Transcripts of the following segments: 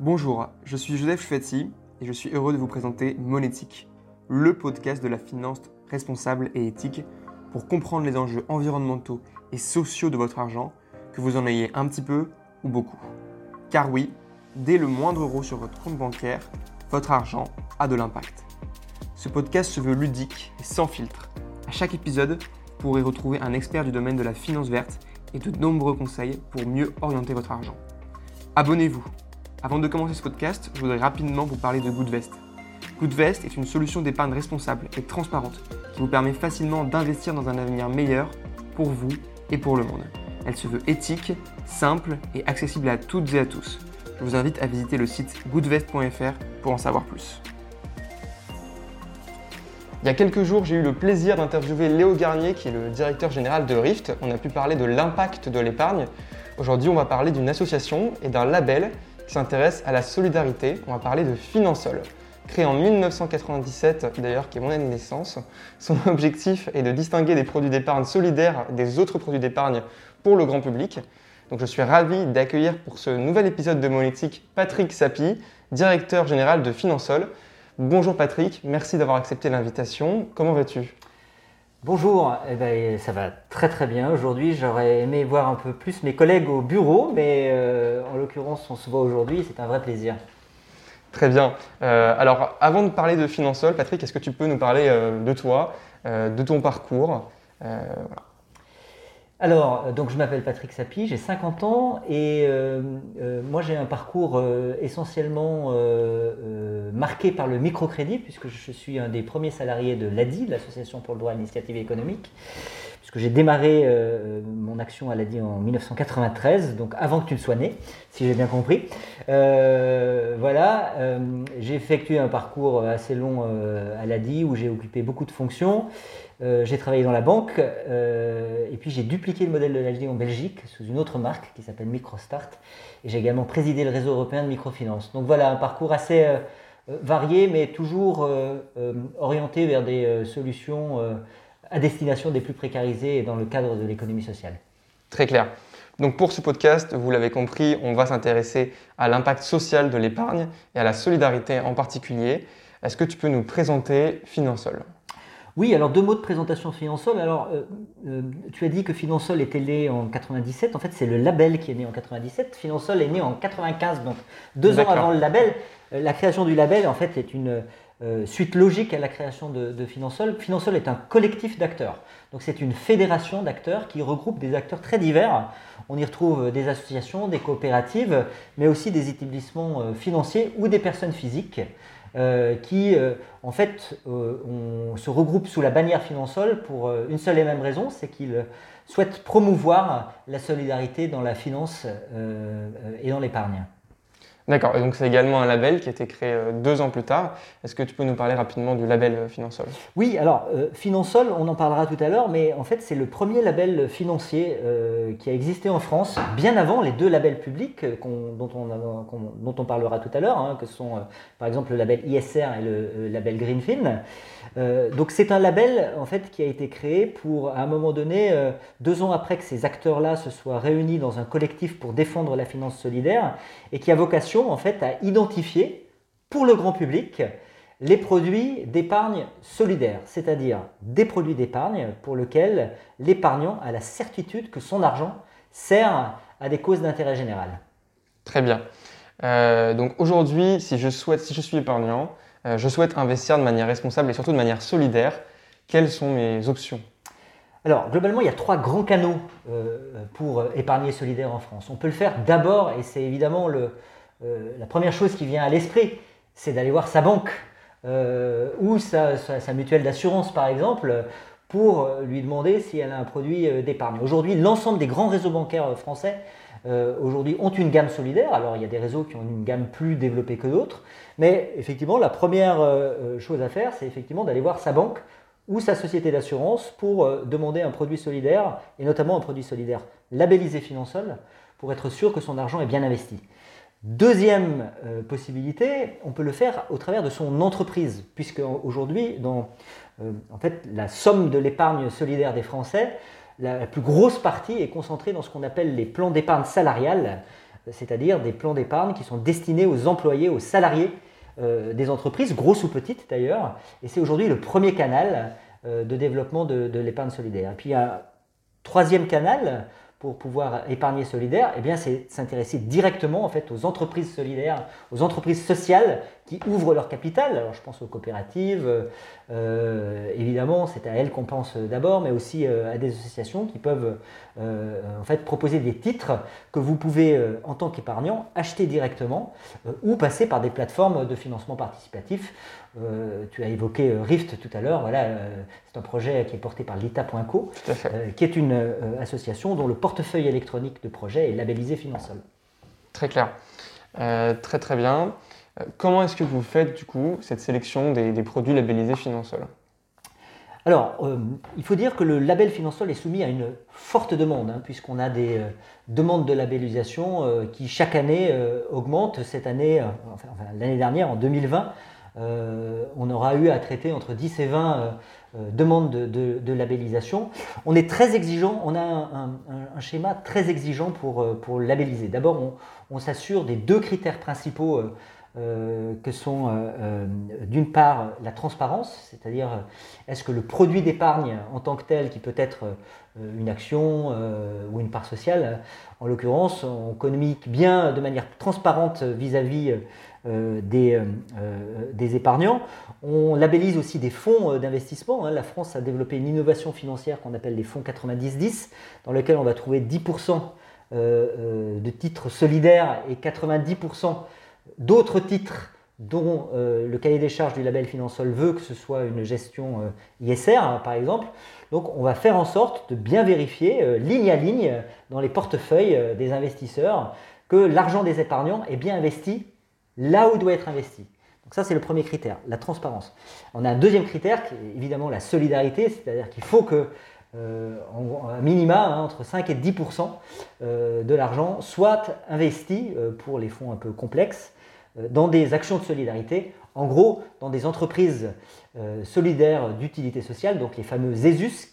Bonjour, je suis Joseph Chouetti et je suis heureux de vous présenter Monétique, le podcast de la finance responsable et éthique pour comprendre les enjeux environnementaux et sociaux de votre argent, que vous en ayez un petit peu ou beaucoup. Car oui, dès le moindre euro sur votre compte bancaire, votre argent a de l'impact. Ce podcast se veut ludique et sans filtre. À chaque épisode, vous pourrez retrouver un expert du domaine de la finance verte et de nombreux conseils pour mieux orienter votre argent. Abonnez-vous. Avant de commencer ce podcast, je voudrais rapidement vous parler de Goodvest. Goodvest est une solution d'épargne responsable et transparente qui vous permet facilement d'investir dans un avenir meilleur pour vous et pour le monde. Elle se veut éthique, simple et accessible à toutes et à tous. Je vous invite à visiter le site goodvest.fr pour en savoir plus. Il y a quelques jours, j'ai eu le plaisir d'interviewer Léo Garnier, qui est le directeur général de Rift. On a pu parler de l'impact de l'épargne. Aujourd'hui, on va parler d'une association et d'un label s'intéresse à la solidarité. On va parler de Finansol. Créé en 1997, d'ailleurs, qui est mon année de naissance, son objectif est de distinguer des produits d'épargne solidaires des autres produits d'épargne pour le grand public. Donc je suis ravi d'accueillir pour ce nouvel épisode de Monétique Patrick Sapi, directeur général de Finansol. Bonjour Patrick, merci d'avoir accepté l'invitation. Comment vas-tu? Bonjour, eh ben, ça va très très bien. Aujourd'hui, j'aurais aimé voir un peu plus mes collègues au bureau, mais euh, en l'occurrence, on se voit aujourd'hui, c'est un vrai plaisir. Très bien. Euh, alors, avant de parler de Finansol, Patrick, est-ce que tu peux nous parler euh, de toi, de ton parcours. Alors, euh, donc je m'appelle Patrick Sapi, j'ai 50 ans et euh, euh, moi j'ai un parcours essentiellement marqué par le microcrédit puisque je suis un des premiers salariés de l'ADI, l'Association pour le droit à l'initiative économique, puisque j'ai démarré mon action à l'ADI en 1993, donc avant que tu ne sois né, si j'ai bien compris. voilà, j'ai effectué un parcours assez long à l'ADI où j'ai occupé beaucoup de fonctions. Euh, j'ai travaillé dans la banque euh, et puis j'ai dupliqué le modèle de l'AGD en Belgique sous une autre marque qui s'appelle MicroStart et j'ai également présidé le réseau européen de microfinance. Donc voilà, un parcours assez euh, varié mais toujours orienté vers des solutions à destination des plus précarisés et dans le cadre de l'économie sociale. Très clair. Donc pour ce podcast, vous l'avez compris, on va s'intéresser à l'impact social de l'épargne et à la solidarité en particulier. Est-ce que tu peux nous présenter Finansol? Oui, alors deux mots de présentation Finansol. Alors, euh, euh, tu as dit que Finansol était né en 97. En fait, c'est le label qui est né en 97. Finansol est né en 95, donc deux ans avant le label. Euh, la création du label, en fait, est une suite logique à la création de, de Finansol. Finansol est un collectif d'acteurs. Donc, c'est une fédération d'acteurs qui regroupe des acteurs très divers. On y retrouve des associations, des coopératives, mais aussi des établissements financiers ou des personnes physiques. Euh, qui euh, en fait euh, on se regroupe sous la bannière Finansol pour une seule et même raison, c'est qu'ils souhaitent promouvoir la solidarité dans la finance et dans l'épargne. D'accord, et donc c'est également un label qui a été créé euh, deux ans plus tard. Est-ce que tu peux nous parler rapidement du label euh, Finansol? Oui, alors euh, Finansol, on en parlera tout à l'heure, mais en fait c'est le premier label financier qui a existé en France, bien avant les deux labels publics dont, on, parlera tout à l'heure, hein, que sont par exemple le label ISR et le, label Greenfin. donc c'est un label en fait qui a été créé pour, à un moment donné, deux ans après que ces acteurs-là se soient réunis dans un collectif pour défendre la finance solidaire, et qui a vocation en fait à identifier pour le grand public les produits d'épargne solidaire, c'est-à-dire des produits d'épargne pour lesquels l'épargnant a la certitude que son argent sert à des causes d'intérêt général. Très bien. Euh, donc aujourd'hui, si je souhaite, si je suis épargnant, euh, je souhaite investir de manière responsable et surtout de manière solidaire, quelles sont mes options? Alors, globalement, il y a trois grands canaux euh, pour épargner solidaire en France. On peut le faire d'abord, et c'est évidemment le, la première chose qui vient à l'esprit, c'est d'aller voir sa banque euh, ou sa, mutuelle d'assurance, par exemple, pour lui demander si elle a un produit euh, d'épargne. Aujourd'hui, l'ensemble des grands réseaux bancaires français aujourd'hui ont une gamme solidaire. Alors, il y a des réseaux qui ont une gamme plus développée que d'autres, mais effectivement, la première chose à faire, c'est effectivement d'aller voir sa banque ou sa société d'assurance pour demander un produit solidaire, et notamment un produit solidaire labellisé Finansol, pour être sûr que son argent est bien investi. Deuxième euh, possibilité, on peut le faire au travers de son entreprise, puisque aujourd'hui, euh, en fait, la somme de l'épargne solidaire des Français, la, plus grosse partie est concentrée dans ce qu'on appelle les plans d'épargne salariale, c'est-à-dire des plans d'épargne qui sont destinés aux employés, aux salariés des entreprises, grosses ou petites d'ailleurs. Et c'est aujourd'hui le premier canal de développement de, de l'épargne solidaire. Et puis il y a un troisième canal pour pouvoir épargner solidaire, eh bien, c'est s'intéresser directement en fait aux entreprises solidaires, aux entreprises sociales qui ouvrent leur capital. Alors, je pense aux coopératives, euh, évidemment, c'est à elles qu'on pense d'abord, mais aussi euh, à des associations qui peuvent euh, en fait proposer des titres que vous pouvez, en tant qu'épargnant, acheter directement ou passer par des plateformes de financement participatif tu as évoqué Rift tout à l'heure. Voilà, c'est un projet qui est porté par l'ITA.co, qui est une association dont le portefeuille électronique de projet est labellisé Finansol. Très clair. très très bien. Comment est-ce que vous faites du coup cette sélection des, produits labellisés Finansol? Alors, il faut dire que le label Finansol est soumis à une forte demande, hein, puisqu'on a des demandes de labellisation qui chaque année augmentent. Cette année, l'année dernière, en 2020, euh, on aura eu à traiter entre 10 et 20 euh, euh, demandes de, labellisation. On est très exigeant, on a un, schéma très exigeant pour labelliser. D'abord, on, s'assure des deux critères principaux que sont d'une part la transparence, c'est-à-dire est-ce que le produit d'épargne en tant que tel, qui peut être une action ou une part sociale, en l'occurrence, on communique bien de manière transparente vis-à-vis euh, des, euh, euh, des, épargnants. On labellise aussi des fonds d'investissement. Hein. La France a développé une innovation financière qu'on appelle les fonds 90-10, dans lequel on va trouver 10% de titres solidaires et 90% d'autres titres dont le cahier des charges du label Finansol veut que ce soit une gestion ISR, hein, par exemple. Donc on va faire en sorte de bien vérifier, ligne à ligne, dans les portefeuilles des investisseurs, que l'argent des épargnants est bien investi là où il doit être investi. Donc ça, c'est le premier critère, la transparence. On a un deuxième critère qui est évidemment la solidarité, c'est-à-dire qu'il faut que, euh, un minima, hein, entre 5 et 10% euh, de l'argent soit investi euh, pour les fonds un peu complexes dans des actions de solidarité, en gros dans des entreprises solidaires d'utilité sociale, donc les fameux ESUS,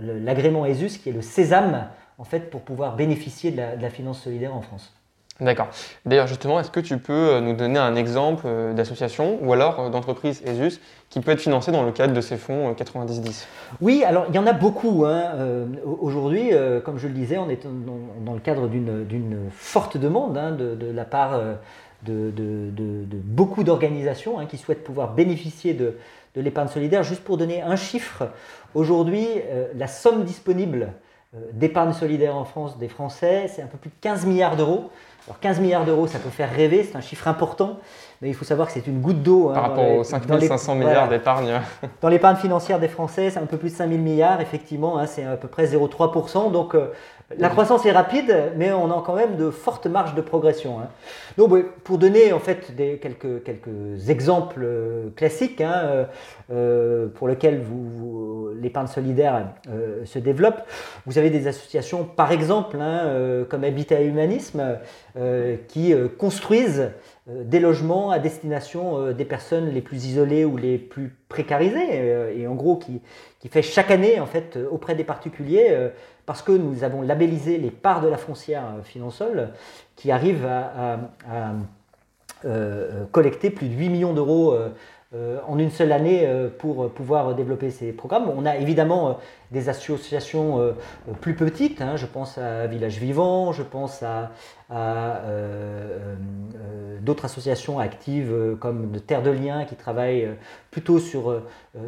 l'agrément ESUS qui est le sésame en fait pour pouvoir bénéficier de la finance solidaire en France. D'accord. D'ailleurs, justement, est-ce que tu peux euh, nous donner un exemple euh, d'association ou alors euh, d'entreprise ESUS qui peut être financée dans le cadre de ces fonds 90-10 Oui, alors il y en a beaucoup. Hein. Aujourd'hui, comme je le disais, on est dans, le cadre d'une forte demande hein, de, la part de, beaucoup d'organisations hein, qui souhaitent pouvoir bénéficier de, l'épargne solidaire. Juste pour donner un chiffre, aujourd'hui, la somme disponible d'épargne solidaire en France des Français, c'est un peu plus de 15 milliards d'euros. Alors 15 milliards d'euros, ça peut faire rêver, c'est un chiffre important, mais il faut savoir que c'est une goutte d'eau. Hein, Par rapport aux 5500 milliards d'épargne. Dans l'épargne financière des Français, c'est un peu plus de 5000 milliards, effectivement, hein, c'est à peu près 0,3%. Donc euh, la croissance est rapide, mais on a quand même de fortes marges de progression. Hein. Donc, pour donner en fait des, quelques, quelques exemples euh, classiques hein, euh, pour lesquels vous, l'épargne solidaire se développe, vous avez des associations, par exemple, hein, comme Habitat et Humanisme, qui construisent des logements à destination des personnes les plus isolées ou les plus précarisées, et en gros qui, fait chaque année en fait auprès des particuliers parce que nous avons labellisé les parts de la foncière euh, Finansol qui arrivent à, euh, collecter plus de 8 millions d'euros euh, en une seule année pour pouvoir développer ces programmes. On a évidemment des associations plus petites, hein. je pense à Village Vivant, je pense à, d'autres associations actives comme Terre de Liens qui travaillent plutôt sur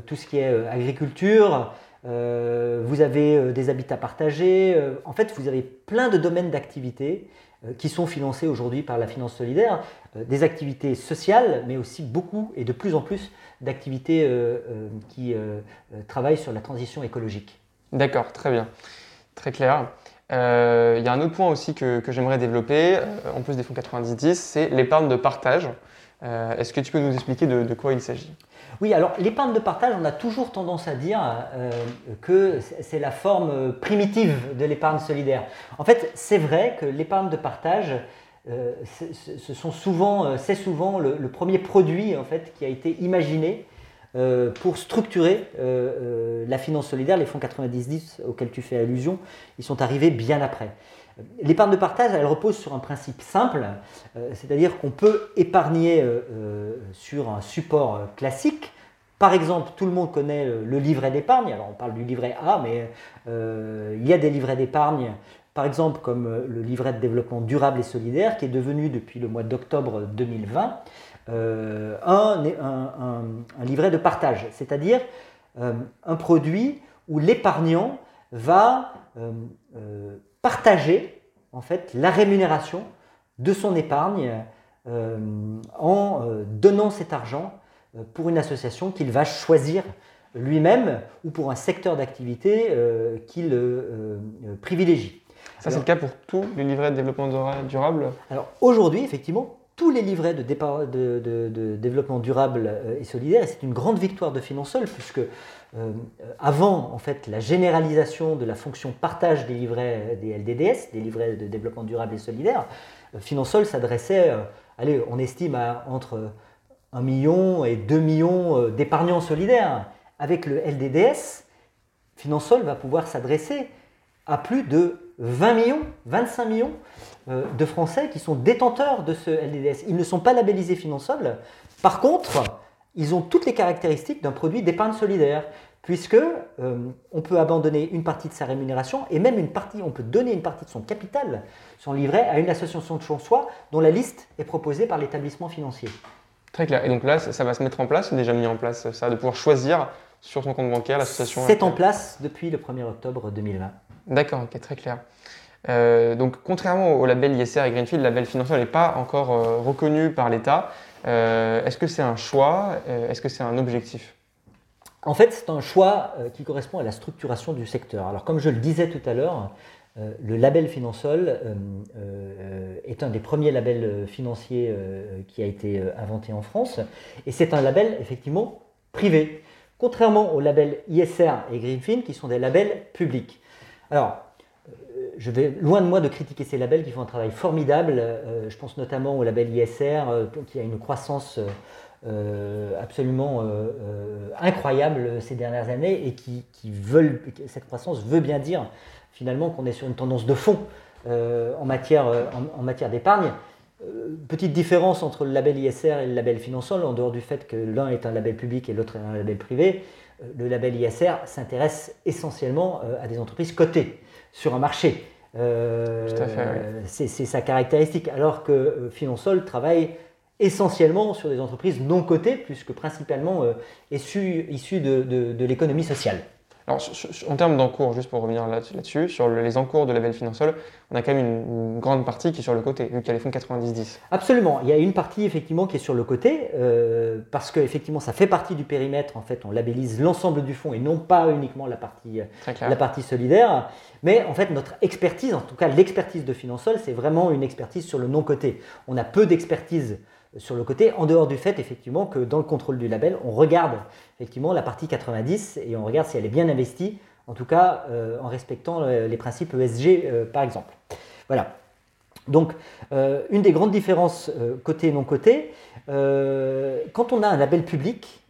tout ce qui est agriculture. Euh, vous avez euh, des habitats partagés. Euh, en fait, vous avez plein de domaines d'activité qui sont financés aujourd'hui par la finance solidaire, des activités sociales, mais aussi beaucoup et de plus en plus d'activités qui travaillent sur la transition écologique. D'accord, très bien, très clair. Il y a un autre point aussi que, j'aimerais développer, en plus des fonds 90-10, c'est l'épargne de partage. Est-ce que tu peux nous expliquer de quoi il s'agit? Oui, alors l'épargne de partage, on a toujours tendance à dire euh, que c'est la forme primitive de l'épargne solidaire. En fait, c'est vrai que l'épargne de partage, euh, ce sont souvent, euh, c'est souvent le, premier produit en fait qui a été imaginé pour structurer la finance solidaire. Les fonds 90-10 auxquels tu fais allusion, ils sont arrivés bien après. L'épargne de partage, elle repose sur un principe simple, c'est-à-dire qu'on peut épargner sur un support classique. Par exemple, tout le monde connaît le livret d'épargne. Alors, on parle du livret A, mais il y a des livrets d'épargne par exemple comme euh, le livret de développement durable et solidaire, qui est devenu depuis le mois d'octobre 2020 euh, un, livret de partage, c'est-à-dire euh, un produit où l'épargnant va partager en fait la rémunération de son épargne en donnant cet argent pour une association qu'il va choisir lui-même ou pour un secteur d'activité qu'il privilégie. Ça, c'est le cas pour tous les livrets de développement durable? Alors aujourd'hui, effectivement, tous les livrets de, développement durable euh, et solidaire, et c'est une grande victoire de Finansol, puisque euh, avant en fait, la généralisation de la fonction partage des livrets des LDDS, des livrets de développement durable et solidaire, euh, Finansol s'adressait, allez, on estime à entre 1 million et 2 millions d'épargnants solidaires. Avec le LDDS, Finansol va pouvoir s'adresser à plus de 20 millions, 25 millions euh, de Français qui sont détenteurs de ce LDDS. Ils ne sont pas labellisés Finansol. Par contre, ils ont toutes les caractéristiques d'un produit d'épargne solidaire, puisque euh, on peut abandonner une partie de sa rémunération et même une partie, on peut donner une partie de son capital, son livret, à une association de choix dont la liste est proposée par l'établissement financier. Très clair. Et donc là, ça va se mettre en place, déjà mis en place, ça, de pouvoir choisir sur son compte bancaire l'association. C'est en place depuis le 1er octobre 2020. D'accord, ok, très clair. Euh, donc, contrairement au label ISR et Greenfield, le label financier n'est pas encore euh, reconnu par l'État. Euh, est-ce que c'est un choix? Est-ce que c'est un objectif? En fait, c'est un choix qui correspond à la structuration du secteur. Alors, comme je le disais tout à l'heure, le label Finansol est un des premiers labels financiers qui a été inventé en France. Et c'est un label, effectivement, privé. Contrairement au label ISR et Greenfield, qui sont des labels publics. Je vais loin de moi de critiquer ces labels qui font un travail formidable. Euh, je pense notamment au label ISR euh, qui a une croissance absolument incroyable ces dernières années et qui, cette croissance veut bien dire finalement qu'on est sur une tendance de fond en matière, d'épargne. Petite différence entre le label ISR et le label Finansol, en dehors du fait que l'un est un label public et l'autre est un label privé. Euh, le label ISR s'intéresse essentiellement euh, à des entreprises cotées sur un marché. Euh, c'est sa caractéristique, alors que Finansol travaille essentiellement sur des entreprises non cotées, puisque principalement issues, de l'économie sociale. Alors, en termes d'encours, juste pour revenir là-dessus, sur les encours de label Finansol, on a quand même une, grande partie qui est sur le côté, vu qu'il y a les fonds 90-10. Absolument. Il y a une partie effectivement qui est sur le côté, euh, parce que effectivement ça fait partie du périmètre. En fait, on labellise l'ensemble du fonds et non pas uniquement la partie, la partie solidaire. Mais en fait, notre expertise, en tout cas l'expertise de Finansol, c'est vraiment une expertise sur le non-côté. On a peu d'expertise sur le côté, en dehors du fait effectivement que dans le contrôle du label, on regarde effectivement la partie 90 et on regarde si elle est bien investie, en tout cas euh, en respectant euh, les principes ESG euh, par exemple. Voilà. Donc, une des grandes différences côté non côté, quand on a un label public,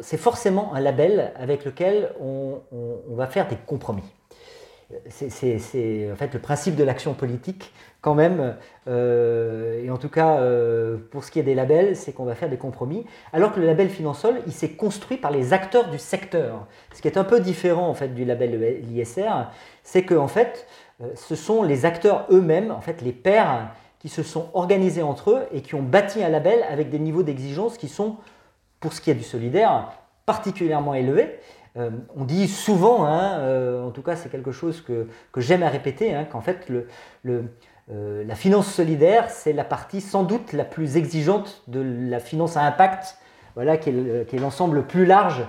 c'est forcément un label avec lequel on va faire des compromis c'est en fait le principe de l'action politique quand même, euh, et en tout cas euh, pour ce qui est des labels, c'est qu'on va faire des compromis, alors que le label Finansol, il s'est construit par les acteurs du secteur. Ce qui est un peu différent en fait du label l'ISR, c'est que en fait, euh, ce sont les acteurs eux-mêmes, en fait les pairs, qui se sont organisés entre eux et qui ont bâti un label avec des niveaux d'exigence qui sont, pour ce qui est du solidaire, particulièrement élevés. Euh, on dit souvent, hein, euh, en tout cas c'est quelque chose que, j'aime à répéter, hein, qu'en fait euh, la finance solidaire, c'est la partie sans doute la plus exigeante de la finance à impact, voilà, qui est l'ensemble plus large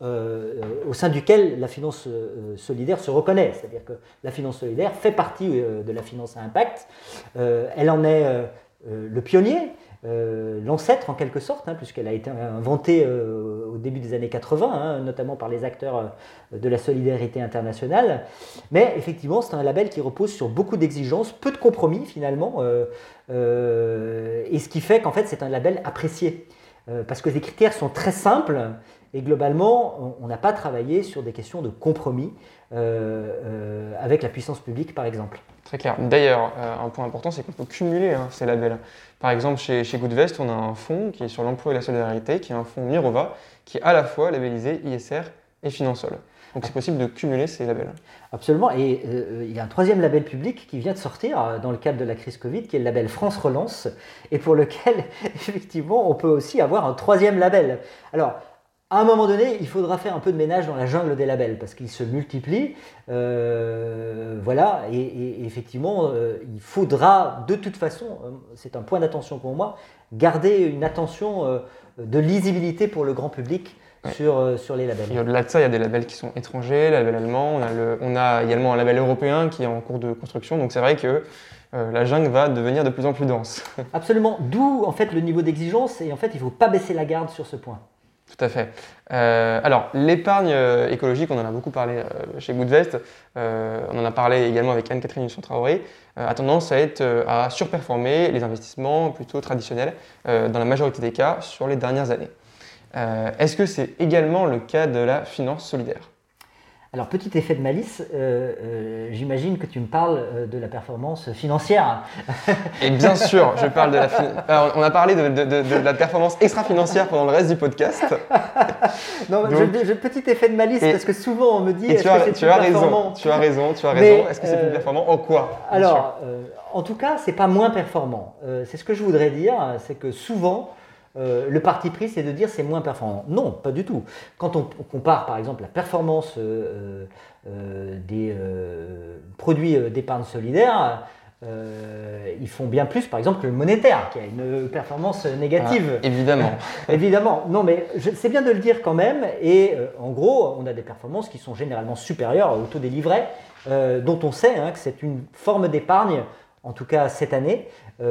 au sein duquel la finance solidaire se reconnaît. C'est-à-dire que la finance solidaire fait partie de la finance à impact. elle en est le pionnier, euh, l'ancêtre en quelque sorte, hein, puisqu'elle a été inventée euh, au début des années 80, hein, notamment par les acteurs euh, de la solidarité internationale. Mais effectivement, c'est un label qui repose sur beaucoup d'exigences, peu de compromis finalement, et ce qui fait qu'en fait c'est un label apprécié. Parce que les critères sont très simples et globalement, on n'a pas travaillé sur des questions de compromis avec la puissance publique, par exemple. Très clair. D'ailleurs, un point important, c'est qu'on peut cumuler hein, ces labels. Par exemple, chez, chez Goodvest, on a un fonds qui est sur l'emploi et la solidarité, qui est un fonds Mirova, qui est à la fois labellisé ISR et Finansol. Donc c'est possible de cumuler ces labels. Absolument. Et euh, il y a un troisième label public qui vient de sortir euh, dans le cadre de la crise Covid, qui est le label France Relance, et pour lequel, effectivement, on peut aussi avoir un troisième label. Alors, à un moment donné, il faudra faire un peu de ménage dans la jungle des labels parce qu'ils se multiplient. Euh, voilà, et, effectivement, il faudra de toute façon, c'est un point d'attention pour moi, garder une attention de lisibilité pour le grand public sur, euh, sur les labels. au-delà de ça, il y a des labels qui sont étrangers, label allemand, on a, le, on a également un label européen qui est en cours de construction, donc c'est vrai que euh, la jungle va devenir de plus en plus dense. Absolument, d'où en fait le niveau d'exigence, et en fait il ne faut pas baisser la garde sur ce point. Tout à fait. Euh, alors, l'épargne écologique, on en a beaucoup parlé chez Goodvest, on en a parlé également avec Anne-Catherine Husson-Traoré, a tendance à, être, à surperformer les investissements plutôt traditionnels dans la majorité des cas sur les dernières années. Euh, est-ce que c'est également le cas de la finance solidaire? Alors, petit effet de malice, euh, euh, j'imagine que tu me parles de la performance financière. Et bien sûr, je parle de la. Alors, on a parlé de, la performance extra-financière pendant le reste du podcast. non, petit effet de malice parce que souvent on me dit. tu, as, tu as raison, tu as raison, tu as raison. Est-ce que c'est plus performant En quoi? Alors, en tout cas, c'est pas moins performant. c'est ce que je voudrais dire, c'est que souvent. Euh, le parti pris, c'est de dire c'est moins performant. Non, pas du tout. Quand on compare par exemple la performance euh, euh, des produits d'épargne solidaire, ils font bien plus par exemple que le monétaire, qui a une performance négative. Ah, évidemment. évidemment. Non, mais c'est bien de le dire quand même. Et en gros, on a des performances qui sont généralement supérieures au taux des livrets, dont on sait hein, que c'est une forme d'épargne, en tout cas cette année,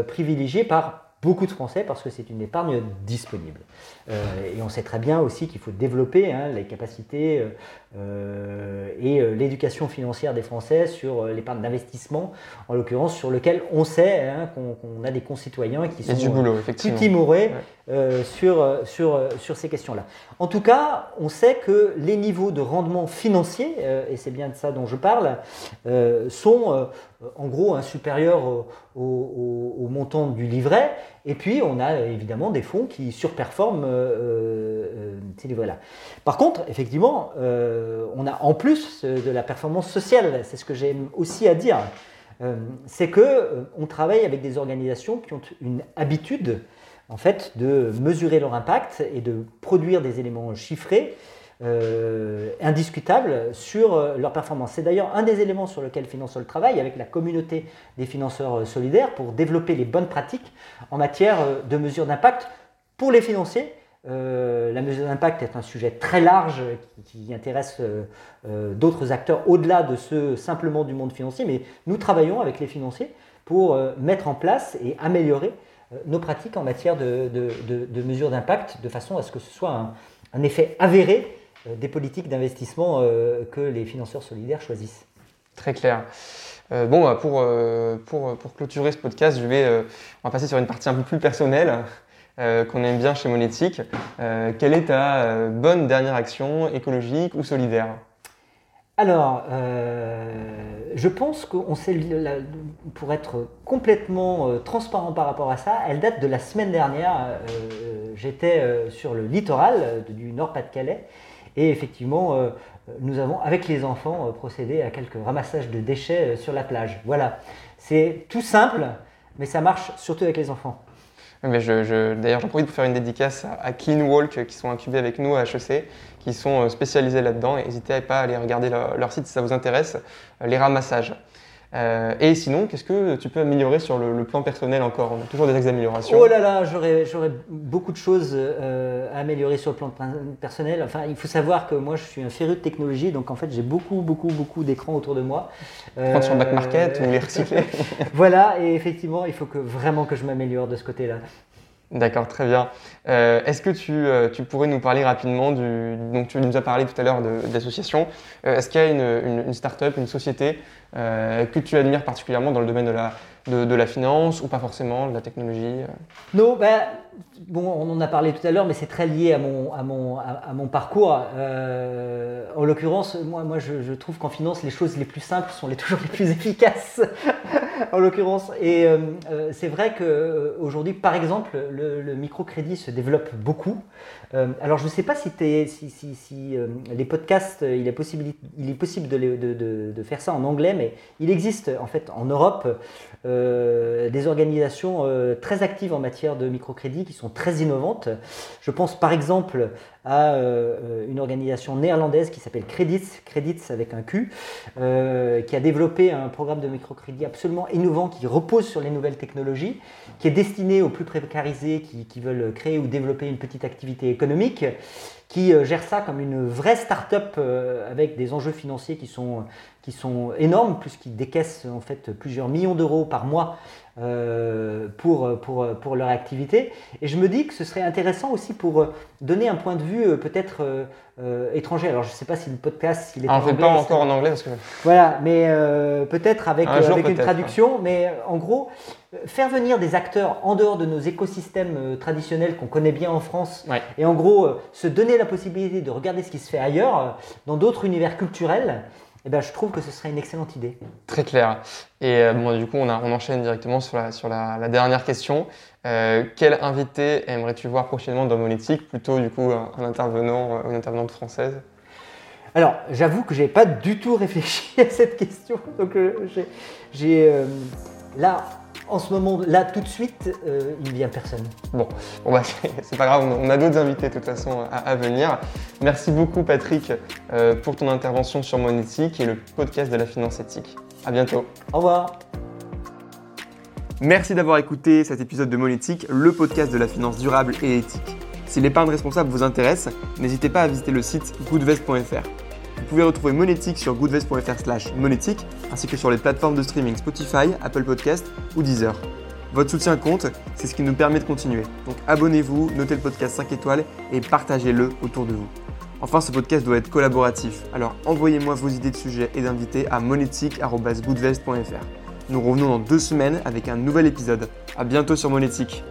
privilégiée par beaucoup de Français parce que c'est une épargne disponible. Euh, et on sait très bien aussi qu'il faut développer hein, les capacités euh, euh, et l'éducation financière des Français sur l'épargne d'investissement, en l'occurrence sur lequel on sait hein, qu'on a des concitoyens qui sont tout timorés sur, sur, sur ces questions-là. En tout cas, on sait que les niveaux de rendement financier, et c'est bien de ça dont je parle, sont en gros supérieurs au, montant du livret. Et puis, on a évidemment des fonds qui surperforment euh, euh, ces niveaux-là. Par contre, effectivement, euh, on a en plus de la performance sociale, c'est ce que j'aime aussi à dire, c'est que on travaille avec des organisations qui ont une habitude, en fait, de mesurer leur impact et de produire des éléments chiffrés euh, indiscutable sur euh, leur performance. C'est d'ailleurs un des éléments sur lequel Finansol travaille avec la communauté des financeurs euh, solidaires pour développer les bonnes pratiques en matière de mesure d'impact pour les financiers. la mesure d'impact est un sujet très large qui, intéresse d'autres acteurs au-delà de ceux simplement du monde financier, mais nous travaillons avec les financiers pour mettre en place et améliorer nos pratiques en matière de, de, mesure d'impact de façon à ce que ce soit un, effet avéré euh, des politiques d'investissement euh, que les financeurs solidaires choisissent. Très clair. Euh, bon, bah, pour, pour, pour, clôturer ce podcast, je vais, on va passer sur une partie un peu plus personnelle qu'on aime bien chez Monétique. quelle est ta bonne dernière action écologique ou solidaire? Alors, je pense qu'on sait, pour être complètement transparent par rapport à ça, elle date de la semaine dernière. J'étais sur le littoral du Nord-Pas-de-Calais et effectivement, euh, nous avons, avec les enfants, euh, procédé à quelques ramassages de déchets euh, sur la plage. Voilà. C'est tout simple, mais ça marche surtout avec les enfants. D'ailleurs, j'en profite pour faire une dédicace à, Clean qui sont incubés avec nous à HEC, qui sont spécialisés là-dedans. N'hésitez pas à aller regarder leur, leur, site si ça vous intéresse, les ramassages. Euh, et sinon, qu'est-ce que tu peux améliorer sur le, plan personnel encore? On a toujours des axes d'amélioration. Oh là là, j'aurais beaucoup de choses euh, à améliorer sur le plan personnel. Enfin, il faut savoir que moi, je suis un féru de technologie, donc en fait, j'ai beaucoup, beaucoup, beaucoup d'écrans autour de moi. Prendre sur le back market ou les recycler. voilà, et effectivement, il faut que vraiment que je m'améliore de ce côté-là. D'accord, très bien. Euh, est-ce que tu, euh, tu, pourrais nous parler rapidement du. Donc, tu nous as parlé tout à l'heure d'association. Euh, est-ce qu'il y a une, une, une start-up, une société que tu admires particulièrement dans le domaine de la, de, la finance ou pas forcément, de la technologie Non, ben, bon, on en a parlé tout à l'heure, mais c'est très lié à mon, à mon, à, mon parcours. en l'occurrence, moi, moi je, je trouve qu'en finance, les choses les plus simples sont les, toujours les plus efficaces. En l'occurrence. Et euh, euh, c'est vrai qu'aujourd'hui, par exemple, le, microcrédit se développe beaucoup. Euh, alors, je ne sais pas si, si, si, si les podcasts, il est possible, il est possible de, de, de, faire ça en anglais, mais il existe en fait en Europe des organisations très actives en matière de microcrédit qui sont très innovantes. Je pense par exemple à euh, une organisation néerlandaise qui s'appelle Credits, Credits avec un Q, euh, qui a développé un programme de microcrédit absolument innovant qui repose sur les nouvelles technologies, qui est destiné aux plus précarisés qui, qui veulent créer ou développer une petite activité économique qui euh, gère ça comme une vraie start-up avec des enjeux financiers qui sont, qui sont énormes, puisqu'ils décaissent en fait plusieurs millions d'euros par mois euh, pour, pour, pour, leur activité. Et je me dis que ce serait intéressant aussi pour donner un point de vue euh, peut-être euh, étranger. Alors je ne sais pas si le podcast, il est ah, en fait pas encore en anglais parce que... Voilà, mais peut-être avec, avec une traduction. Mais en gros, faire venir des acteurs en dehors de nos écosystèmes traditionnels qu'on connaît bien en France, et en gros se donner la possibilité de regarder ce qui se fait ailleurs, dans d'autres univers culturels, eh ben, je trouve que ce serait une excellente idée. Très clair. Et euh, bon, du coup, on, on, enchaîne directement sur la, sur la, dernière question. Euh, quel invité aimerais-tu voir prochainement dans Monétique Plutôt, du coup, un, intervenant, euh, une intervenante française? Alors, j'avoue que je n'ai pas du tout réfléchi à cette question. Donc, j'ai là, en ce moment, là, tout de suite, euh, il ne vient personne. Bon, bon bah, c'est pas grave, on a d'autres invités de toute façon à, venir. Merci beaucoup, Patrick, euh, pour ton intervention sur Monétique et le podcast de la finance éthique. À bientôt. Au revoir. Merci d'avoir écouté cet épisode de Monétique, le podcast de la finance durable et éthique. Si l'épargne responsable vous intéresse, n'hésitez pas à visiter le site goodvest.fr. Vous pouvez retrouver Monétique sur goodvest.fr slash monétique, ainsi que sur les plateformes de streaming Spotify, Apple Podcast ou Deezer. Votre soutien compte, c'est ce qui nous permet de continuer. Donc abonnez-vous, notez le podcast 5 étoiles et partagez-le autour de vous. Enfin, ce podcast doit être collaboratif, alors envoyez-moi vos idées de sujets et d'invités à monétique.goodvest.fr. Nous revenons dans deux semaines avec un nouvel épisode. A bientôt sur Monétique.